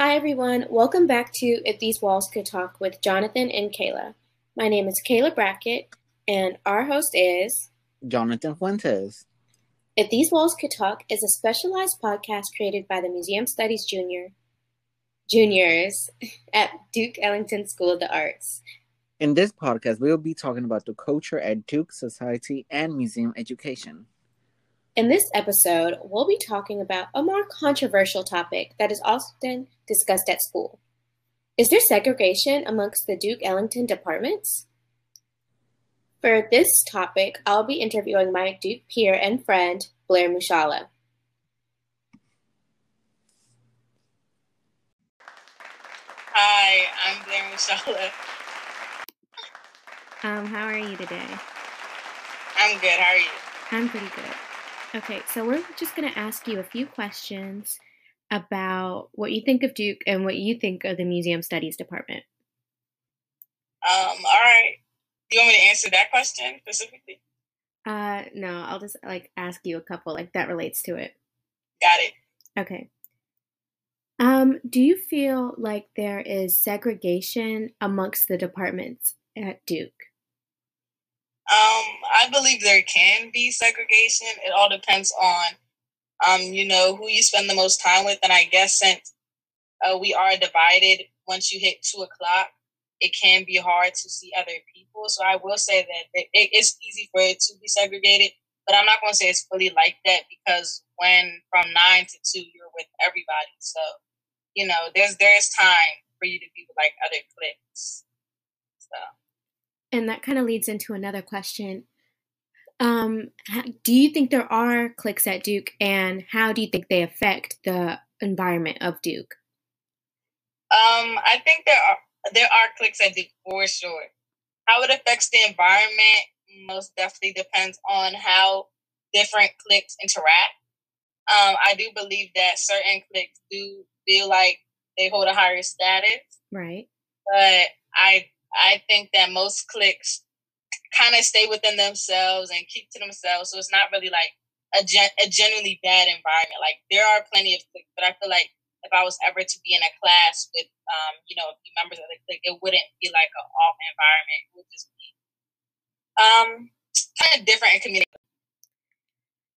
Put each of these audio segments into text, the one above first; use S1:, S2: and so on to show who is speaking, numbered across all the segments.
S1: Hi, everyone. Welcome back to If These Walls Could Talk with Jonathan and Kayla. My name is Kayla Brackett, and our host is
S2: Jonathan Fuentes.
S1: If These Walls Could Talk is a specialized podcast created by the Museum Studies Junior juniors at Duke Ellington School of the Arts.
S2: In this podcast, we will be talking about the culture at Duke, society, and museum education.
S1: In this episode, we'll be talking about a more controversial topic that is often discussed at school. Is there segregation amongst the Duke Ellington departments? For this topic, I'll be interviewing my Duke peer and friend, Blair Mushala.
S3: Hi, I'm Blair Mushala.
S1: Um, how are you today?
S3: I'm good. How are you?
S1: I'm pretty good. Okay, so we're just going to ask you a few questions about what you think of Duke and what you think of the Museum Studies Department.
S3: Um, all right. Do you want me to answer that question specifically?
S1: Uh, no, I'll just like ask you a couple like that relates to it.
S3: Got it.
S1: Okay. Um, do you feel like there is segregation amongst the departments at Duke?
S3: Um, I believe there can be segregation. It all depends on, um, you know, who you spend the most time with. And I guess since uh, we are divided, once you hit two o'clock, it can be hard to see other people. So I will say that it, it's easy for it to be segregated, but I'm not going to say it's fully like that because when from nine to two, you're with everybody. So, you know, there's there's time for you to be with like other cliques. So
S1: and that kind of leads into another question. Um, do you think there are cliques at Duke, and how do you think they affect the environment of Duke?
S3: Um, I think there are there are cliques at Duke for sure. How it affects the environment most definitely depends on how different cliques interact. Um, I do believe that certain cliques do feel like they hold a higher status,
S1: right?
S3: But I I think that most cliques kind of stay within themselves and keep to themselves. So it's not really like a, gen- a genuinely bad environment. Like there are plenty of cliques, but I feel like if I was ever to be in a class with, um, you know, a few members of the clique, it wouldn't be like an off environment. It would just be um, kind of different in community.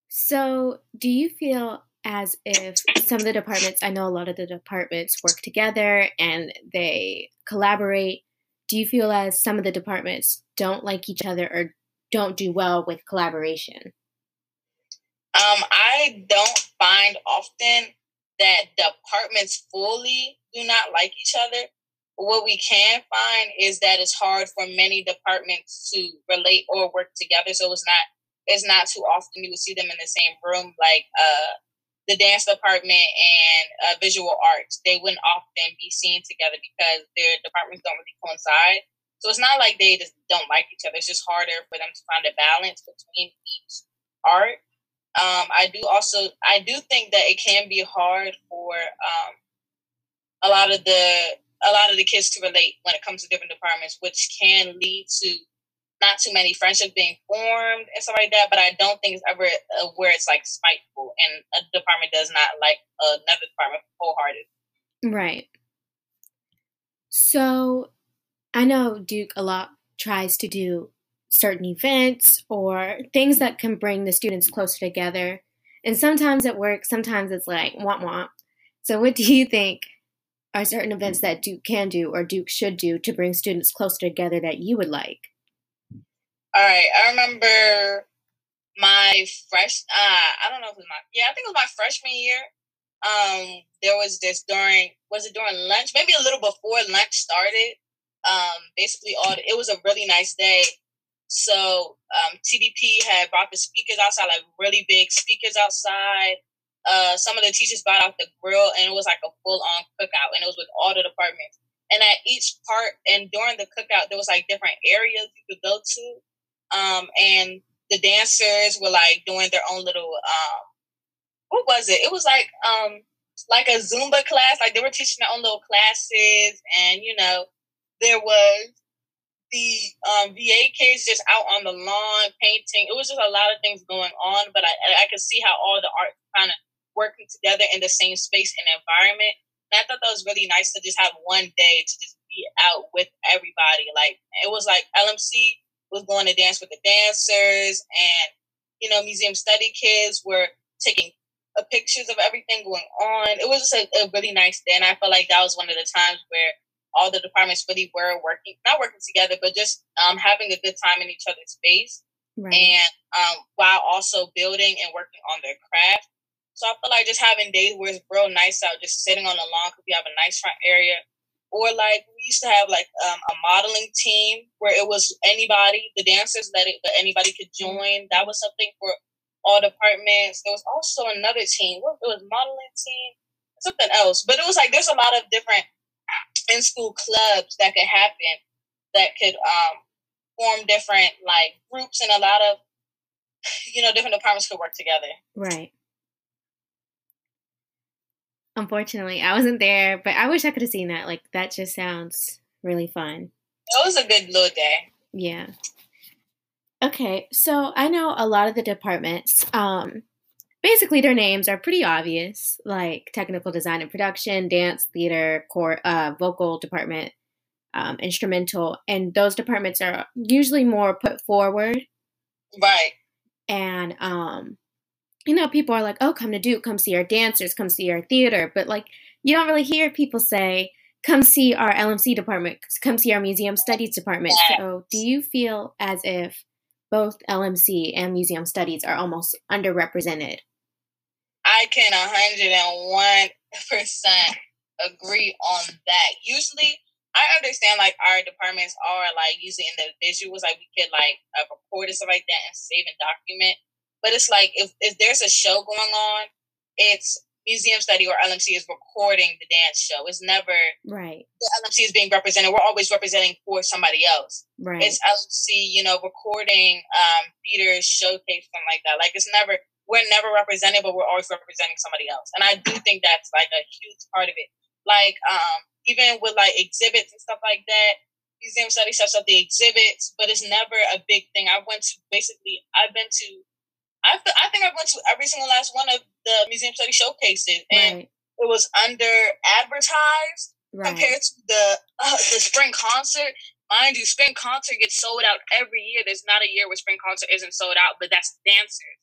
S1: So, do you feel as if some of the departments, I know a lot of the departments work together and they collaborate do you feel as some of the departments don't like each other or don't do well with collaboration?
S3: Um, I don't find often that departments fully do not like each other. What we can find is that it's hard for many departments to relate or work together. So it's not it's not too often you would see them in the same room. Like uh, the dance department and uh, visual arts, they wouldn't often be seen together because their departments don't really coincide. So it's not like they just don't like each other. It's just harder for them to find a balance between each art. Um, I do also, I do think that it can be hard for um, a lot of the a lot of the kids to relate when it comes to different departments, which can lead to not too many friendships being formed and stuff like that. But I don't think it's ever uh, where it's like spiteful, and a department does not like another department wholehearted.
S1: Right. So, I know Duke a lot tries to do certain events or things that can bring the students closer together. And sometimes it works, sometimes it's like womp womp. So, what do you think are certain events that Duke can do or Duke should do to bring students closer together that you would like?
S3: All right, I remember my fresh. Uh, I don't know if it was my. Yeah, I think it was my freshman year. Um, there was this during. Was it during lunch? Maybe a little before lunch started. Um, basically, all it was a really nice day. So um, TDP had brought the speakers outside, like really big speakers outside. Uh, some of the teachers brought out the grill, and it was like a full on cookout, and it was with all the departments. And at each part, and during the cookout, there was like different areas you could go to um, and the dancers were like doing their own little um, what was it? It was like um, like a Zumba class. Like they were teaching their own little classes, and you know, there was the um, VA kids just out on the lawn painting. It was just a lot of things going on, but I, I could see how all the art kind of working together in the same space and environment. And I thought that was really nice to just have one day to just be out with everybody. Like it was like LMC was going to dance with the dancers, and you know, museum study kids were taking uh, pictures of everything going on. It was just a, a really nice day, and I felt like that was one of the times where all the departments really were working, not working together, but just um, having a good time in each other's space, right. and um, while also building and working on their craft. So I feel like just having days where it's real nice out, just sitting on the lawn because we have a nice front area. Or like we used to have like um, a modeling team where it was anybody, the dancers that it, that anybody could join. That was something for all departments. There was also another team. What it was modeling team, something else. But it was like there's a lot of different in school clubs that could happen that could um, form different like groups and a lot of you know different departments could work together.
S1: Right. Unfortunately, I wasn't there, but I wish I could have seen that. Like that just sounds really fun.
S3: It was a good little day.
S1: Yeah. Okay, so I know a lot of the departments. Um, basically, their names are pretty obvious, like technical design and production, dance, theater, core, uh, vocal department, um, instrumental, and those departments are usually more put forward.
S3: Right.
S1: And um, you know, people are like, oh, come to Duke, come see our dancers, come see our theater. But like, you don't really hear people say, come see our LMC department, come see our museum studies department. So do you feel as if both LMC and museum studies are almost underrepresented?
S3: I can 101% agree on that. Usually, I understand like our departments are like using the individuals, like we could like uh, report and stuff like that and save and document. But it's like if, if there's a show going on, it's museum study or LMC is recording the dance show. It's never
S1: right.
S3: The LMC is being represented. We're always representing for somebody else.
S1: Right.
S3: It's LMC, you know, recording um theater showcase something like that. Like it's never we're never represented, but we're always representing somebody else. And I do think that's like a huge part of it. Like um even with like exhibits and stuff like that. Museum study sets up the exhibits, but it's never a big thing. I went to basically I've been to I, th- I think I went to every single last one of the museum study showcases, and right. it was under advertised right. compared to the uh, the spring concert. Mind you, spring concert gets sold out every year. There's not a year where spring concert isn't sold out, but that's dancers.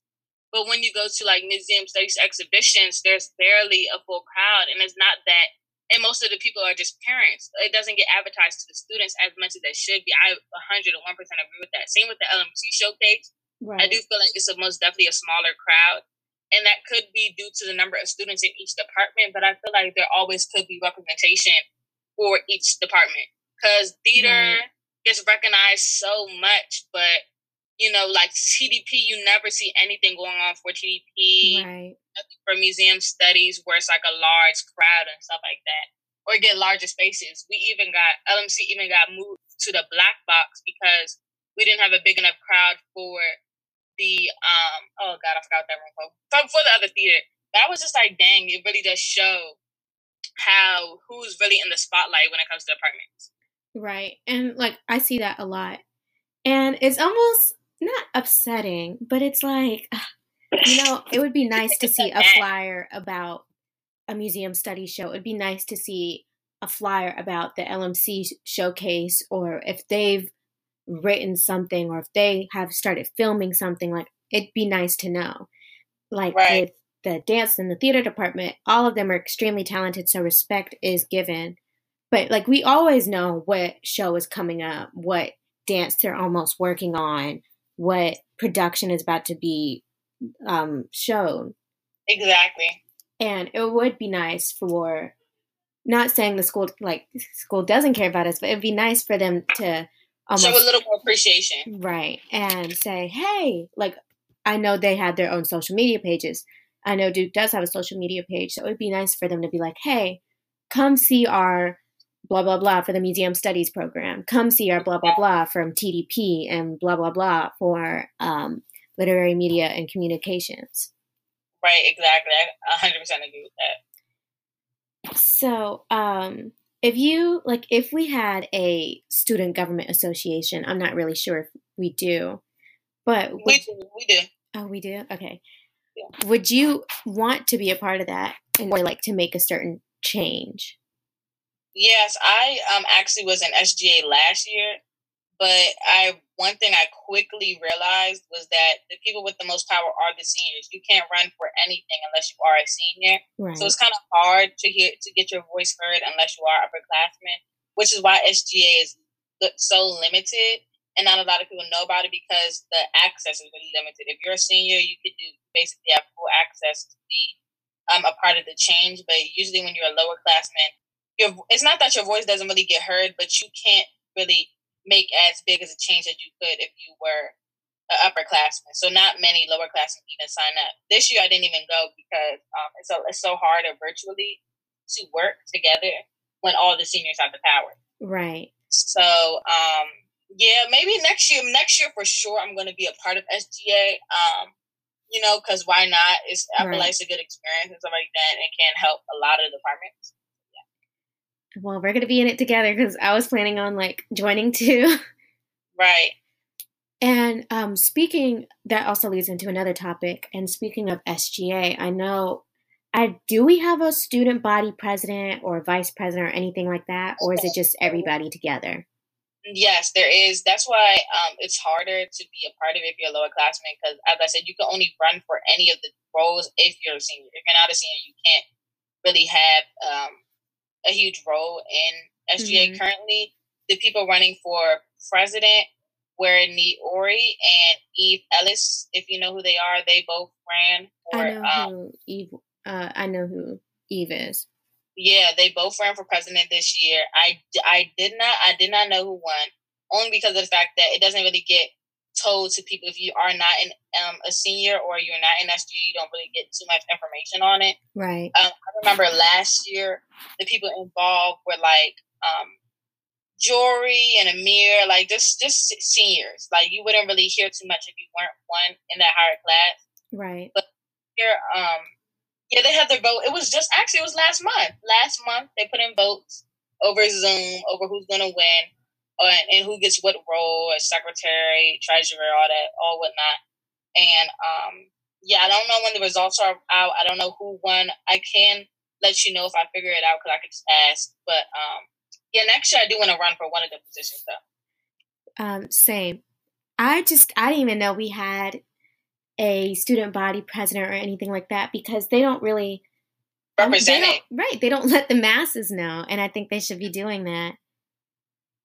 S3: But when you go to like museum studies exhibitions, there's barely a full crowd, and it's not that. And most of the people are just parents. It doesn't get advertised to the students as much as it should be. I 101% agree with that. Same with the LMC showcase Right. I do feel like it's a most definitely a smaller crowd. And that could be due to the number of students in each department, but I feel like there always could be representation for each department. Because theater right. gets recognized so much, but you know, like TDP, you never see anything going on for TDP.
S1: Right.
S3: For museum studies, where it's like a large crowd and stuff like that, or get larger spaces. We even got LMC even got moved to the black box because we didn't have a big enough crowd for the um oh god I forgot that room for, for the other theater. That was just like dang, it really does show how who's really in the spotlight when it comes to apartments.
S1: Right, and like I see that a lot, and it's almost not upsetting, but it's like you know it would be nice to see a flyer about a museum study show. It'd be nice to see a flyer about the LMC showcase, or if they've written something or if they have started filming something, like it'd be nice to know. Like right. with the dance and the theater department, all of them are extremely talented, so respect is given. But like we always know what show is coming up, what dance they're almost working on, what production is about to be um, shown.
S3: Exactly.
S1: And it would be nice for, not saying the school like school doesn't care about us, but it'd be nice for them to
S3: almost, show a little more appreciation.
S1: Right. And say, hey, like I know they had their own social media pages. I know Duke does have a social media page, so it would be nice for them to be like, hey, come see our blah blah blah for the museum studies program. Come see our blah blah blah from TDP and blah blah blah for um, literary media and communications.
S3: Right, exactly. I 100% agree with that.
S1: So, um, if you like if we had a student government association i'm not really sure if we do but
S3: we do we do
S1: oh we do okay yeah. would you want to be a part of that and or like to make a certain change?
S3: Yes, I um actually was in SGA last year, but I one thing I quickly realized was that the people with the most power are the seniors. You can't run for anything unless you are a senior. Right. So it's kind of hard to hear to get your voice heard unless you are upperclassmen, which is why SGA is so limited and not a lot of people know about it because the access is really limited. If you're a senior, you could do basically have full access to be um, a part of the change, but usually when you're a lower classman, your it's not that your voice doesn't really get heard, but you can't really make as big as a change as you could if you were an upperclassman. So not many lowerclassmen even sign up. This year I didn't even go because um, it's so it's so hard virtually to work together when all the seniors have the power.
S1: Right.
S3: So um, yeah, maybe next year. Next year for sure, I'm going to be a part of SGA. Um, you know, because why not? It's I feel like it's a good experience and stuff like that, and can help a lot of departments
S1: well, we're going to be in it together because I was planning on like joining too.
S3: Right.
S1: And um, speaking, that also leads into another topic. And speaking of SGA, I know, I do we have a student body president or vice president or anything like that, or is it just everybody together?
S3: Yes, there is. That's why um, it's harder to be a part of it if you're a lower classman because, as I said, you can only run for any of the roles if you're a senior. If you're not a senior, you can't really have um, a huge role in SGA mm-hmm. currently. The people running for president were Nee Ori and Eve Ellis. If you know who they are, they both ran for.
S1: I know um, who Eve. Uh, I know who Eve is.
S3: Yeah, they both ran for president this year. I, I did not I did not know who won only because of the fact that it doesn't really get told to people if you are not in um, a senior or you're not in SGA, you don't really get too much information on it.
S1: Right.
S3: Um, remember last year the people involved were like um, Jory and Amir, like just just seniors. Like you wouldn't really hear too much if you weren't one in that higher class.
S1: Right.
S3: But here, um, yeah, they had their vote. It was just actually it was last month. Last month they put in votes over Zoom over who's gonna win and, and who gets what role as secretary, treasurer, all that, all whatnot. And um, yeah, I don't know when the results are out. I don't know who won. I can let you know if I figure it out because I could just ask. But um, yeah, next year I do want to run for one of the positions though.
S1: Um, same. I just I didn't even know we had a student body president or anything like that because they don't really
S3: represent
S1: it. Right. They don't let the masses know. And I think they should be doing that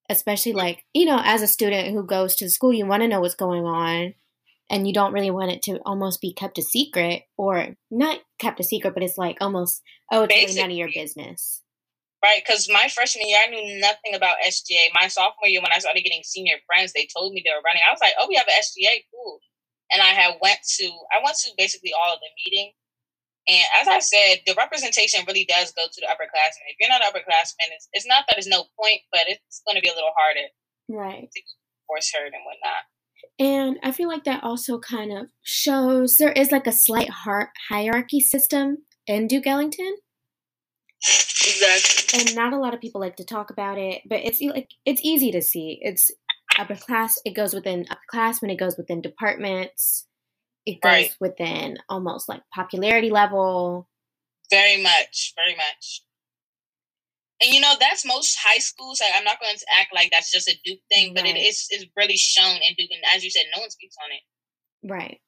S1: especially like you know as a student who goes to school you want to know what's going on and you don't really want it to almost be kept a secret or not kept a secret but it's like almost oh it's Basically, really none of your business
S3: right because my freshman year i knew nothing about sga my sophomore year when i started getting senior friends they told me they were running i was like oh we have an sga cool and i had went to i went to basically all of the meetings and as I said, the representation really does go to the upperclassmen. If you're not an upperclassman, it's, it's not that there's no point, but it's going to be a little harder.
S1: Right.
S3: To force heard and whatnot.
S1: And I feel like that also kind of shows there is like a slight hierarchy system in Duke Ellington.
S3: Exactly.
S1: And not a lot of people like to talk about it, but it's like it's easy to see. It's upper class. It goes within upper class when It goes within departments it goes right. within almost like popularity level.
S3: Very much, very much. And you know, that's most high schools. Like, I'm not going to act like that's just a Duke thing, right. but it is is really shown in Duke. And as you said, no one speaks on it.
S1: Right.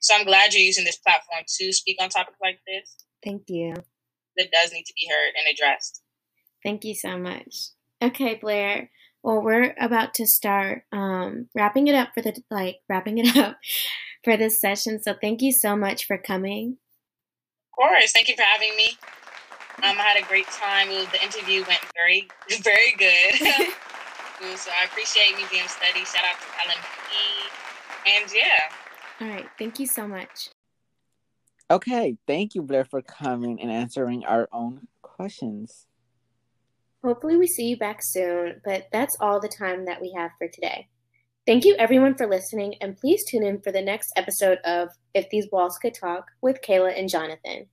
S3: So I'm glad you're using this platform to speak on topics like this.
S1: Thank you.
S3: That does need to be heard and addressed.
S1: Thank you so much. Okay, Blair. Well, we're about to start um, wrapping it up for the like wrapping it up for this session. So thank you so much for coming.
S3: Of course. Thank you for having me. Um, I had a great time. Was, The interview went very, very good. so I appreciate Museum Study. Shout out to LMC. And yeah.
S1: All right. Thank you so much.
S2: Okay. Thank you, Blair, for coming and answering our own questions.
S1: Hopefully, we see you back soon, but that's all the time that we have for today. Thank you everyone for listening, and please tune in for the next episode of If These Walls Could Talk with Kayla and Jonathan.